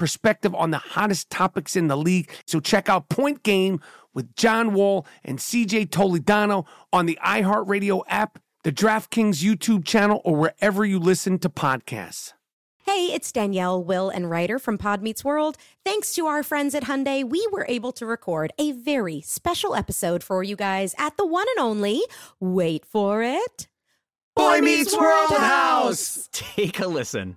perspective on the hottest topics in the league. So check out Point Game with John Wall and CJ Toledano on the iHeartRadio app, the DraftKings YouTube channel, or wherever you listen to podcasts. Hey, it's Danielle, Will, and Ryder from Pod Meets World. Thanks to our friends at Hyundai, we were able to record a very special episode for you guys at the one and only, wait for it, Boy Meets World House. Take a listen.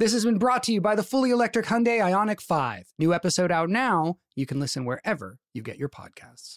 This has been brought to you by the fully electric Hyundai Ioniq 5. New episode out now. You can listen wherever you get your podcasts.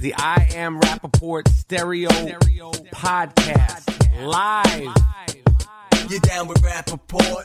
The I Am Rapaport Stereo, Podcast live. You're down with Rapaport?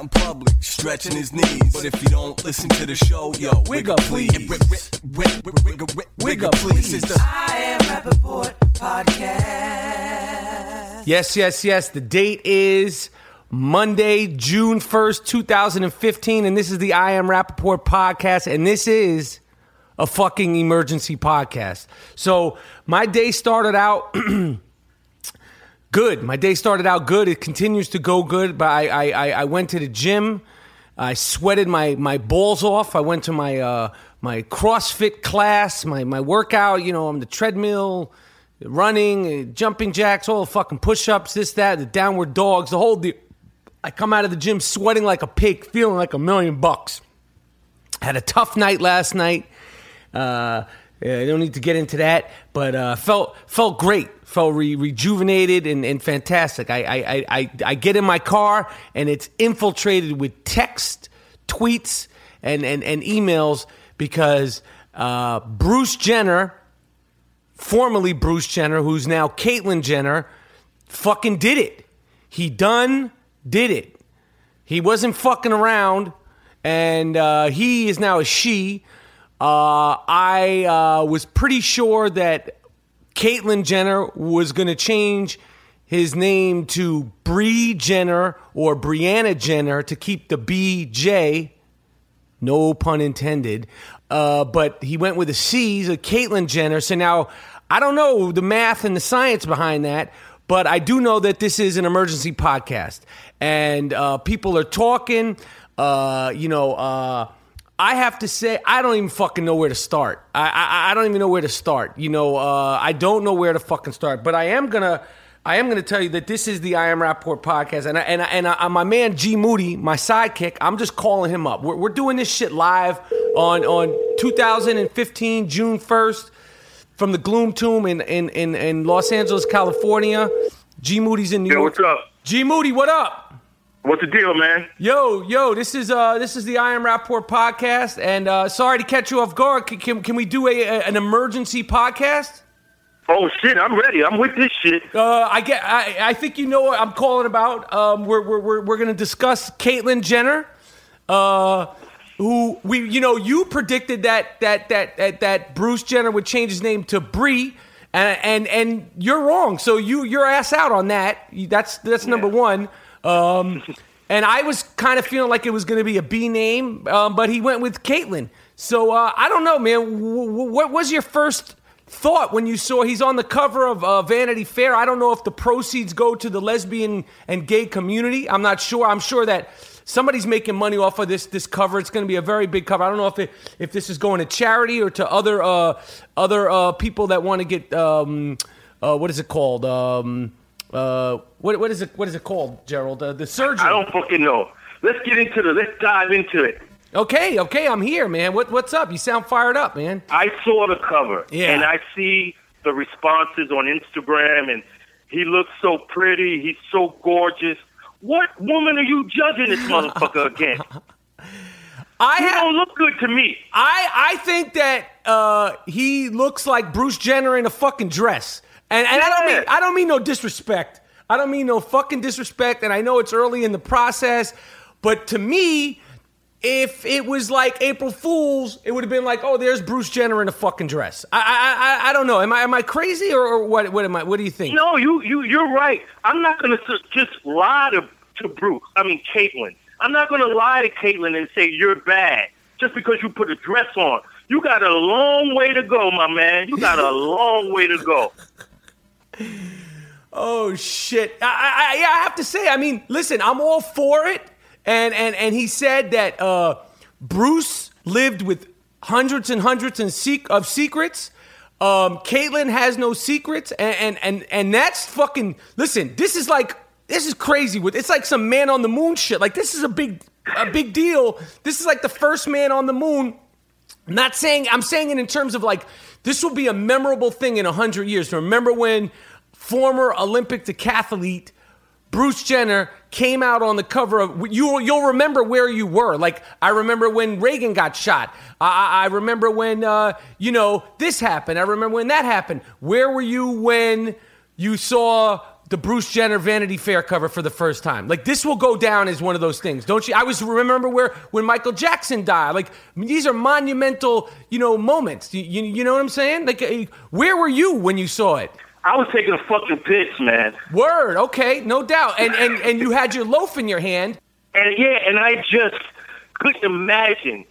in public, stretching his knees. But if you don't listen to the show, yo, wig up, please. Wig, wig, wig, wig, wig, wig, wig up, please. This is the I am Rapaport podcast. Yes, yes, yes. The date is Monday, June 1st, 2015. And this is the I Am Rapaport podcast. And this is a fucking emergency podcast. So my day started out good. My day started out good. It continues to go good. But I, I, I- went to the gym. I sweated my, my balls off. I went to my uh, my CrossFit class, my, my workout, you know, on the treadmill, running, uh, jumping jacks, all the fucking push ups, this, that, the downward dogs, the whole deal. I come out of the gym sweating like a pig, feeling like a million bucks. Had a tough night last night. Uh, I don't need to get into that, but uh, felt felt great, felt re- rejuvenated and, and fantastic. I, I, I, I, get in my car and it's infiltrated with text, tweets, and, and, and emails because uh, Bruce Jenner, formerly Bruce Jenner, who's now Caitlyn Jenner, fucking did it. He done did it. He wasn't fucking around, and uh, he is now a she. Uh, I uh, was pretty sure that Caitlyn Jenner was going to change his name to Bree Jenner or Brianna Jenner to keep the BJ. No pun intended. Uh, but he went with a C, so Caitlyn Jenner. So now I don't know the math and the science behind that, but I do know that this is an emergency podcast, and uh, people are talking. Uh, you know, uh, I have to say, I don't even fucking know where to start. I I, I don't even know where to start. You know, uh, I don't know where to fucking start. But I am gonna, I am gonna tell you that this is the I Am Rapaport podcast, and I, and I, and I, my man G Moody, my sidekick, I'm just calling him up. We're, we're doing this shit live on on 2015 June 1st from the Gloom Tomb in in in, in Los Angeles, California. G Moody's in New Yo, York. what's up? G Moody, what up? What's the deal, man? Yo, yo, this is uh this is the I Am Rapaport podcast, and uh sorry to catch you off guard. Can can, can we do a, a an emergency podcast? Oh shit, I'm ready. I'm with this shit. Uh, I get. I, I think you know what I'm calling about. Um, we're we're we're, we're going to discuss Caitlyn Jenner, uh, who we you know you predicted that that that that that Bruce Jenner would change his name to Bree, and and and you're wrong. So you your ass out on that. That's that's number one. Um, and I was kind of feeling like it was going to be a B name, um, but he went with Caitlyn. So uh, I don't know, man. W- w- what was your first thought when you saw he's on the cover of uh, Vanity Fair? I don't know if the proceeds go to the lesbian and gay community. I'm not sure. I'm sure that somebody's making money off of this this cover. It's going to be a very big cover. I don't know if it, if this is going to charity or to other uh, other uh, people that want to get um, uh, what is it called? Um, uh, what what is it what is it called, Gerald? Uh, the surgery. I don't fucking know. Let's get into the. Let's dive into it. Okay, okay, I'm here, man. What what's up? You sound fired up, man. I saw the cover, Yeah. and I see the responses on Instagram, and he looks so pretty. He's so gorgeous. What woman are you judging this motherfucker against? I He have. don't look good to me. I I think that uh, he looks like Bruce Jenner in a fucking dress, and and I don't mean I don't mean no disrespect. I don't mean no fucking disrespect. And I know it's early in the process, but to me, if it was like April Fools, it would have been like, oh, there's Bruce Jenner in a fucking dress. I I I, I don't know. Am I am I crazy or, or what? What am I? What do you think? No, you you you're right. I'm not gonna just lie to to Bruce. I mean Caitlyn. I'm not gonna lie to Caitlyn and say you're bad just because you put a dress on. You got a long way to go, my man. You got a long way to go. Oh shit! I, I, I- have to say. I mean, listen, I'm all for it. And and and he said that uh, Bruce lived with hundreds and hundreds and sec- of secrets. Um, Caitlyn has no secrets, and, and and and that's fucking. Listen, this is like this is crazy. With it's like some man on the moon shit. Like this is a big a big deal. This is like the first man on the moon. I'm not saying I'm saying it in terms of like this will be a memorable thing in hundred years. Remember when former Olympic decathlete Bruce Jenner came out on the cover of you. You'll remember where you were. Like I remember when Reagan got shot. I, I I remember when uh, you know this happened. I remember when that happened. Where were you when you saw the Bruce Jenner Vanity Fair cover for the first time? Like this will go down as one of those things, don't you? I was remember where when Michael Jackson died. Like I mean, these are monumental, you know, moments. You, you, you know what I'm saying? Like where were you when you saw it? I was taking a fucking piss, man. Word, okay, no doubt. And and and you had your loaf in your hand. And yeah, and I just couldn't imagine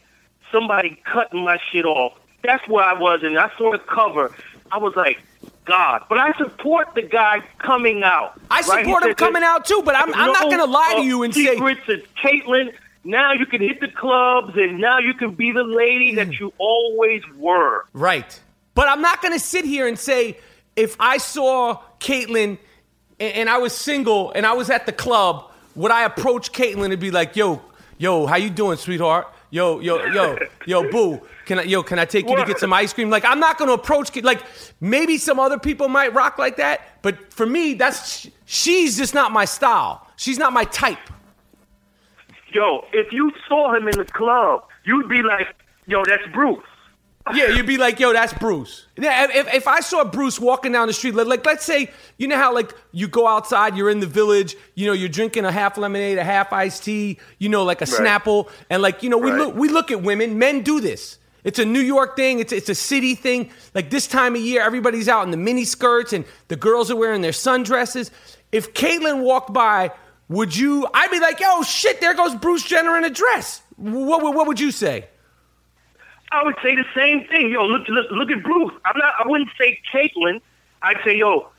somebody cutting my shit off. That's where I was, and I saw the cover. I was like, God. But I support the guy coming out. I right? Support him coming out too, but I'm, I'm not going to lie to uh, you and say secrets. Caitlyn. Now you can hit the clubs, and now you can be the lady that you always were. right. But I'm not going to sit here and say if I saw Caitlyn and, and I was single and I was at the club, would I approach Caitlyn and be like, "Yo, yo, how you doing, sweetheart? Yo, yo, yo, yo, boo." Can I, yo, can I take you to get some ice cream? Like, I'm not gonna approach, like, maybe some other people might rock like that, but for me, that's, she's just not my style. She's not my type. Yo, if you saw him in the club, you'd be like, yo, that's Bruce. Yeah, you'd be like, yo, that's Bruce. Yeah, if, if I saw Bruce walking down the street, like, like, let's say, you know how like you go outside, you're in the village, you know, you're drinking a half lemonade, a half iced tea, you know, like a Snapple, and like, you know, we Right. look we look at women, men do this. It's a New York thing. It's it's a city thing. Like this time of year, everybody's out in the mini skirts and the girls are wearing their sundresses. If Caitlyn walked by, would you? I'd be like, yo, shit, there goes Bruce Jenner in a dress. What what, what would you say? I would say the same thing. Yo, look, look, look at Bruce. I'm not. I wouldn't say Caitlyn. I'd say, yo,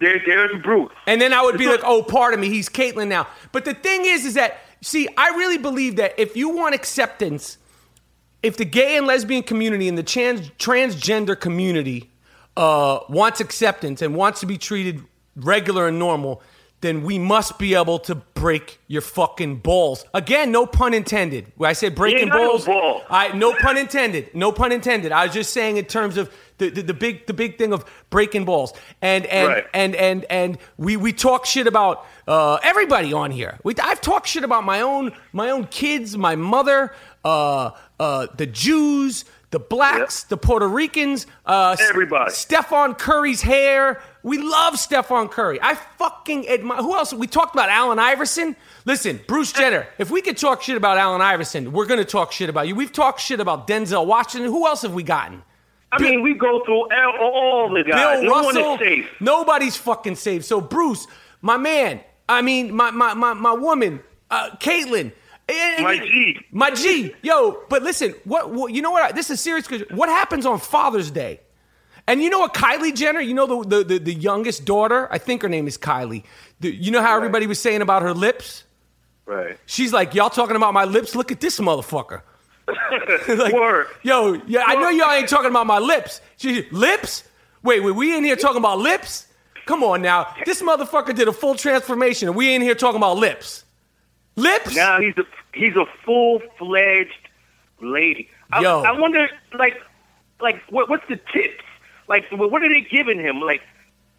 there, there's Bruce. And then I would be like, oh, pardon me, he's Caitlyn now. But the thing is, is that, see, I really believe that if you want acceptance if the gay and lesbian community and the trans transgender community uh, wants acceptance and wants to be treated regular and normal, then we must be able to break your fucking balls. Again, no pun intended. When I said breaking got no balls, ball. I no pun intended. No pun intended. I was just saying in terms of the, the, the big the big thing of breaking balls. And and Right. and and and we we talk shit about uh, everybody on here. We, I've talked shit about my own my own kids, my mother, uh, uh, the Jews, the blacks, the Puerto Ricans, uh, Everybody. Stephen Curry's hair. We love Stephen Curry. I fucking admire. Who else? We talked about Allen Iverson. Listen, Bruce Jenner. If we could talk shit about Allen Iverson, we're gonna talk shit about you. We've talked shit about Denzel Washington. Who else have we gotten? I mean, we go through all, the guys. Bill no Russell. one is safe. Nobody's fucking safe. So Bruce, my man, I mean my my my, my woman, uh, Caitlyn. eh, My G. My G. Yo, but listen, what, what you know what? This is serious because what happens on Father's Day? And you know what, Kylie Jenner, you know the, the, the, the youngest daughter? I think her name is Kylie. The- you know how everybody was saying about her lips? Right. She's like, y'all talking about my lips? Look at this motherfucker. like, Word. Yo, yeah, I know y'all ain't talking about my lips. She, lips? Wait, wait, we in here talking about lips? Come on now. This motherfucker did a full transformation and we in here talking about lips. Lips? Now he's a he's a full fledged lady. I, Yo. I wonder, like, like what, what's the tips? Like, what are they giving him? Like,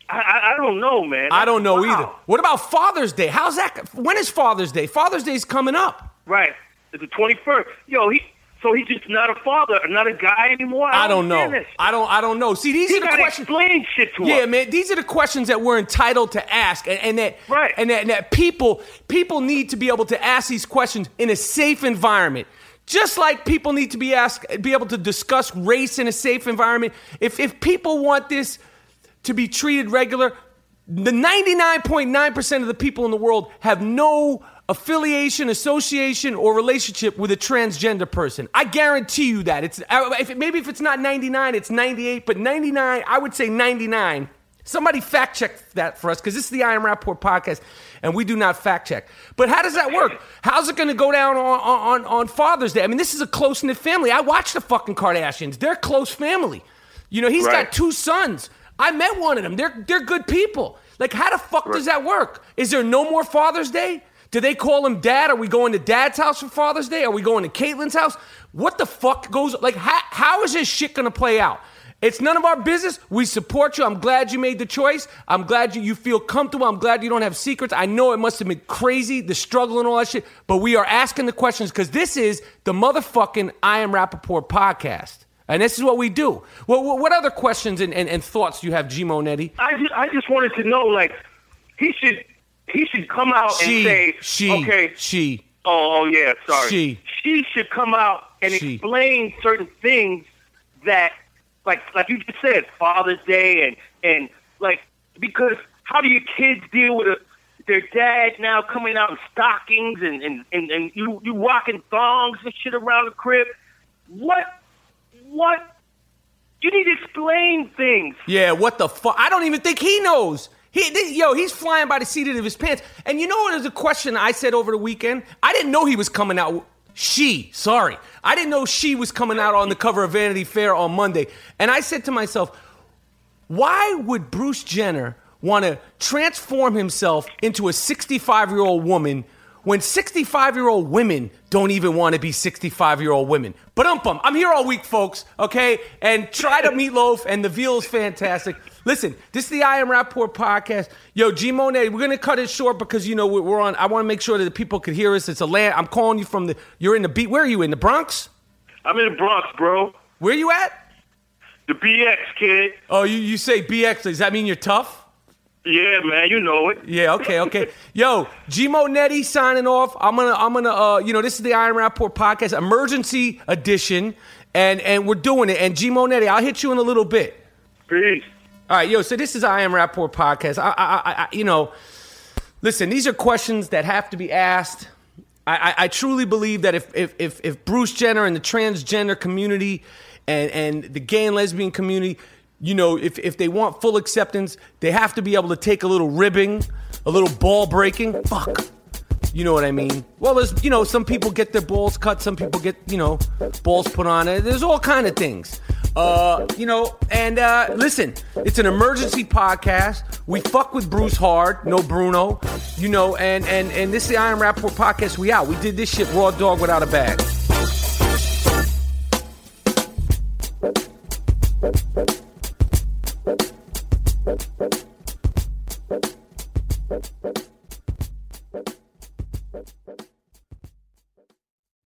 I, I, I don't know, man. I don't know Wow. either. What about Father's Day? How's that? When is Father's Day? Father's Day's coming up. Right. It's the twenty first. Yo, he so he's just not a father, not a guy anymore. I don't know. this. I don't. I don't know. See, these He are the questions. explain shit to us. Yeah, us. man. These are the questions that we're entitled to ask, and, and that Right. and that, and that people people need to be able to ask these questions in a safe environment. Just like people need to be asked, be able to discuss race in a safe environment. If if people want this to be treated regular, the 99.9% of the people in the world have no affiliation, association, or relationship with a transgender person. I guarantee you that. It's if maybe if it's not 99, it's 98, but 99, I would say 99. Somebody fact check that for us because this is the I Am Rapaport podcast and we do not fact check. But how does that work? How's it going to go down on, on, on Father's Day? I mean, this is a close knit family. I watch the fucking Kardashians, they're close family. You know, he's Right. got two sons. I met one of them. They're they're good people. Like, how the fuck does that work? Is there no more Father's Day? Do they call him dad? Are we going to dad's house for Father's Day? Are we going to Caitlyn's house? What the fuck goes like how, how is this shit gonna play out? It's none of our business. We support you. I'm glad you made the choice. I'm glad you, you feel comfortable. I'm glad you don't have secrets. I know it must have been crazy, the struggle and all that shit, but we are asking the questions because this is the motherfucking I Am Rapaport podcast. And this is what we do. Well, what what other questions and, and, and thoughts do you have, G Monetti? I just, I just wanted to know, like, he should he should come out She, and say, she, okay, she. oh, oh yeah, sorry. She. she should come out and She. explain certain things that, like, like you just said, Father's Day and and like because how do your kids deal with a, their dad now coming out in stockings and and and, and you you rocking thongs and shit around the crib? What what? You need to explain things. Yeah, what the fuck? I don't even think he knows. He, yo, he's flying by the seat of his pants. And you know what is a question I said over the weekend? I didn't know he was coming out. She, sorry. I didn't know she was coming out on the cover of Vanity Fair on Monday. And I said to myself, why would Bruce Jenner want to transform himself into a 65 year old woman when 65 year old women don't even want to be 65 year old women? But um, I'm here all week, folks, okay? And try the meatloaf, and the veal is fantastic. Listen, this is the I Am Rapaport podcast. Yo, G Monet, we're gonna cut it short because you know we're on. I want to make sure that the people could hear us. It's a land. I'm calling you from the. You're in the beat. Where are you in the Bronx? I'm in the Bronx, bro. Where you at? The BX kid. Oh, you, you say BX. Does that mean you're tough? Yeah, man, you know it. Yeah, okay, okay. Yo, G Netty signing off. I'm gonna, I'm gonna, uh, you know, this is the Iron Rapaport podcast, emergency edition, and and we're doing it. And G Netty, I'll hit you in a little bit. Peace. All right, yo. So this is I Am Rapaport podcast. I, I, I, you know, listen. These are questions that have to be asked. I, I, I truly believe that if, if if if Bruce Jenner and the transgender community and and the gay and lesbian community, you know, if if they want full acceptance, they have to be able to take a little ribbing, a little ball breaking. Fuck. You know what I mean? Well, there's you know some people get their balls cut, some people get you know balls put on it. There's all kind of things. Uh, you know, and uh, listen, it's an emergency podcast. We fuck with Bruce hard, no Bruno. You know, and and and this is the Iron Rapaport podcast. We out. We did this shit raw dog without a bag.